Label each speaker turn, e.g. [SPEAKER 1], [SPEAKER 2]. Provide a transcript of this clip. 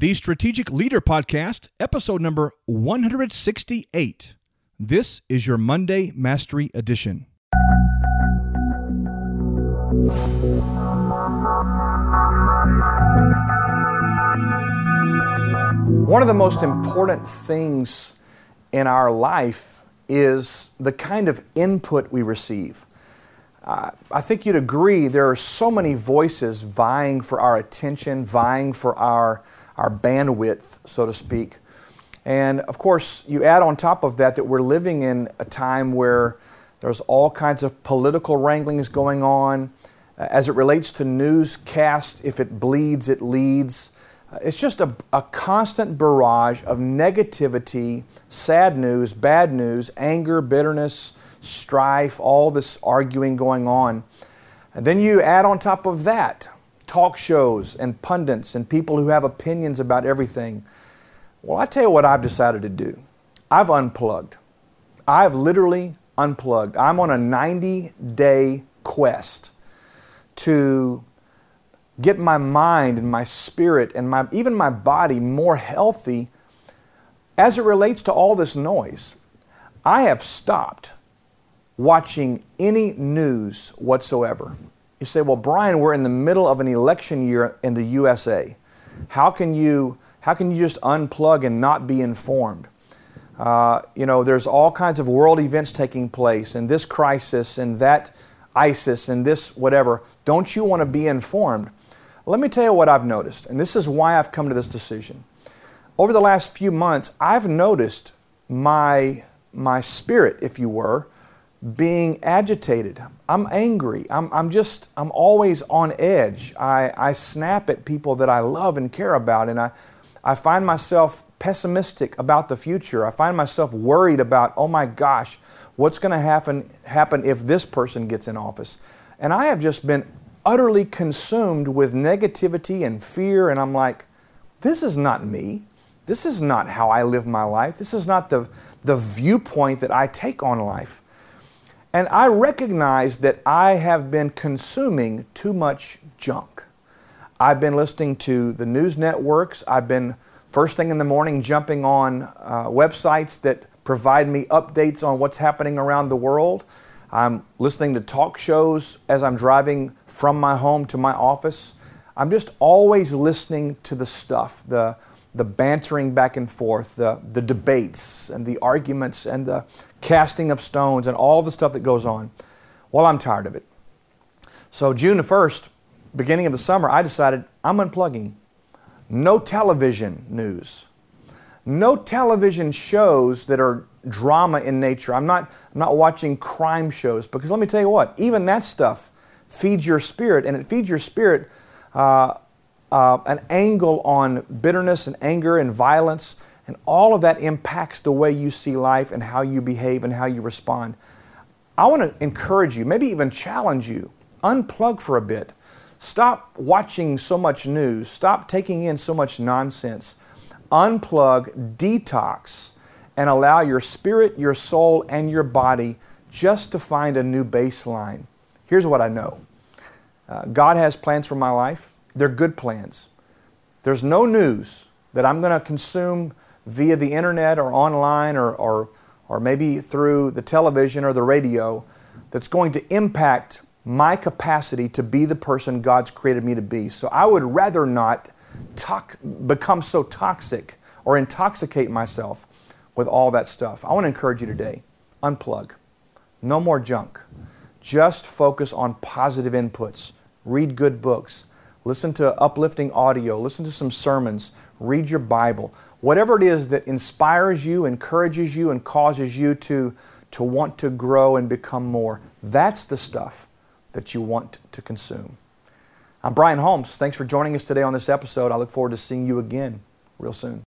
[SPEAKER 1] the Strategic Leader Podcast, episode number 168. This is your Monday Mastery Edition.
[SPEAKER 2] One of the most important things in our life is the kind of input we receive. Uh, I think you'd agree there are so many voices vying for our attention, vying for our, our bandwidth, so to speak. And of course, you add on top of that that we're living in a time where there's all kinds of political wranglings going on. Uh, as it relates to newscast, if it bleeds, it leads. Uh, it's just a, a constant barrage of negativity, sad news, bad news, anger, bitterness, strife, all this arguing going on. And then you add on top of that talk shows and pundits and people who have opinions about everything. Well, I tell you what I've decided to do. I've unplugged. I've literally unplugged. I'm on a 90 day quest to get my mind and my spirit and my, even my body more healthy as it relates to all this noise. I have stopped watching any news whatsoever. You say, well, Brian, we're in the middle of an election year in the USA. How can you, how can you just unplug and not be informed? Uh, you know, there's all kinds of world events taking place, and this crisis, and that ISIS, and this whatever. Don't you want to be informed? Let me tell you what I've noticed, and this is why I've come to this decision. Over the last few months, I've noticed my, my spirit, if you were, being agitated. I'm angry. I'm, I'm just, I'm always on edge. I, I snap at people that I love and care about, and I, I find myself pessimistic about the future. I find myself worried about, oh my gosh, what's going to happen, happen if this person gets in office? And I have just been utterly consumed with negativity and fear, and I'm like, this is not me. This is not how I live my life. This is not the, the viewpoint that I take on life. And I recognize that I have been consuming too much junk. I've been listening to the news networks. I've been first thing in the morning jumping on uh, websites that provide me updates on what's happening around the world. I'm listening to talk shows as I'm driving from my home to my office. I'm just always listening to the stuff, the, the bantering back and forth, the, the debates and the arguments and the casting of stones and all the stuff that goes on. Well, I'm tired of it. So, June the 1st, beginning of the summer, I decided I'm unplugging. No television news. No television shows that are drama in nature. I'm not, I'm not watching crime shows because let me tell you what, even that stuff feeds your spirit, and it feeds your spirit uh, uh, an angle on bitterness and anger and violence, and all of that impacts the way you see life and how you behave and how you respond. I want to encourage you, maybe even challenge you, unplug for a bit. Stop watching so much news. Stop taking in so much nonsense. Unplug, detox, and allow your spirit, your soul, and your body just to find a new baseline. Here's what I know uh, God has plans for my life. They're good plans. There's no news that I'm going to consume via the internet or online or, or, or maybe through the television or the radio that's going to impact my capacity to be the person God's created me to be. So I would rather not become so toxic or intoxicate myself with all that stuff. I want to encourage you today unplug. No more junk. Just focus on positive inputs. Read good books listen to uplifting audio, listen to some sermons, read your Bible, whatever it is that inspires you, encourages you, and causes you to, to want to grow and become more. That's the stuff that you want to consume. I'm Brian Holmes. Thanks for joining us today on this episode. I look forward to seeing you again real soon.